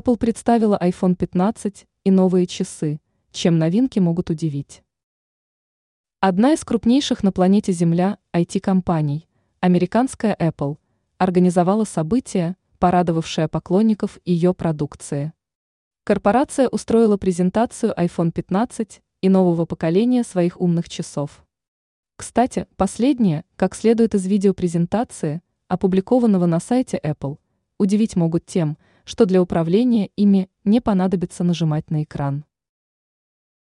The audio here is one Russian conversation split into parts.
Apple представила iPhone 15 и новые часы, чем новинки могут удивить. Одна из крупнейших на планете Земля IT-компаний, американская Apple, организовала событие, порадовавшее поклонников ее продукции. Корпорация устроила презентацию iPhone 15 и нового поколения своих умных часов. Кстати, последнее, как следует из видеопрезентации, опубликованного на сайте Apple, удивить могут тем, что для управления ими не понадобится нажимать на экран.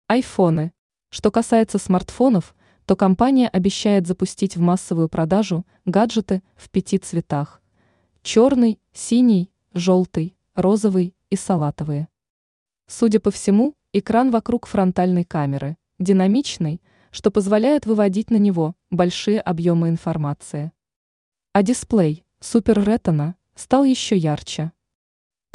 Айфоны. Что касается смартфонов, то компания обещает запустить в массовую продажу гаджеты в пяти цветах – черный, синий, желтый, розовый и салатовые. Судя по всему, экран вокруг фронтальной камеры, динамичный, что позволяет выводить на него большие объемы информации. А дисплей Super Retina стал еще ярче.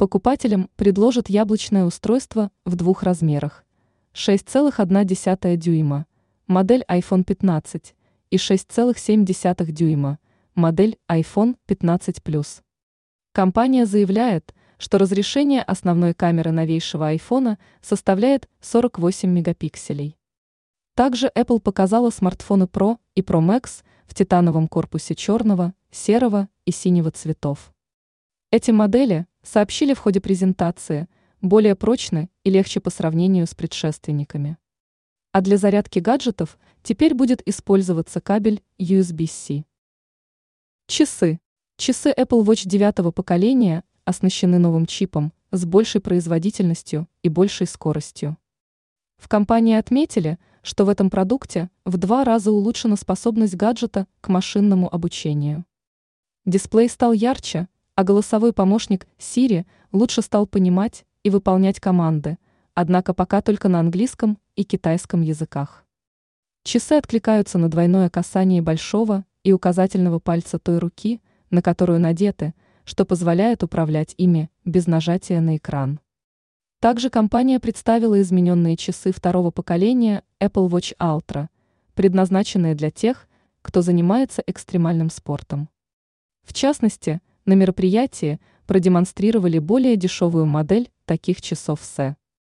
Покупателям предложат яблочное устройство в двух размерах – 6,1 дюйма, модель iPhone 15, и 6,7 дюйма, модель iPhone 15 Plus. Компания заявляет, что разрешение основной камеры новейшего iPhone составляет 48 мегапикселей. Также Apple показала смартфоны Pro и Pro Max в титановом корпусе черного, серого и синего цветов. Эти модели, сообщили в ходе презентации, более прочны и легче по сравнению с предшественниками. А для зарядки гаджетов теперь будет использоваться кабель USB-C. Часы. Часы Apple Watch девятого поколения оснащены новым чипом с большей производительностью и большей скоростью. В компании отметили, что в этом продукте в два раза улучшена способность гаджета к машинному обучению. Дисплей стал ярче, а голосовой помощник Siri лучше стал понимать и выполнять команды, однако пока только на английском и китайском языках. Часы откликаются на двойное касание большого и указательного пальца той руки, на которую надеты – что позволяет управлять ими без нажатия на экран. Также компания представила измененные часы второго поколения Apple Watch Ultra, предназначенные для тех, кто занимается экстремальным спортом. В частности, на мероприятии продемонстрировали более дешевую модель таких часов SE.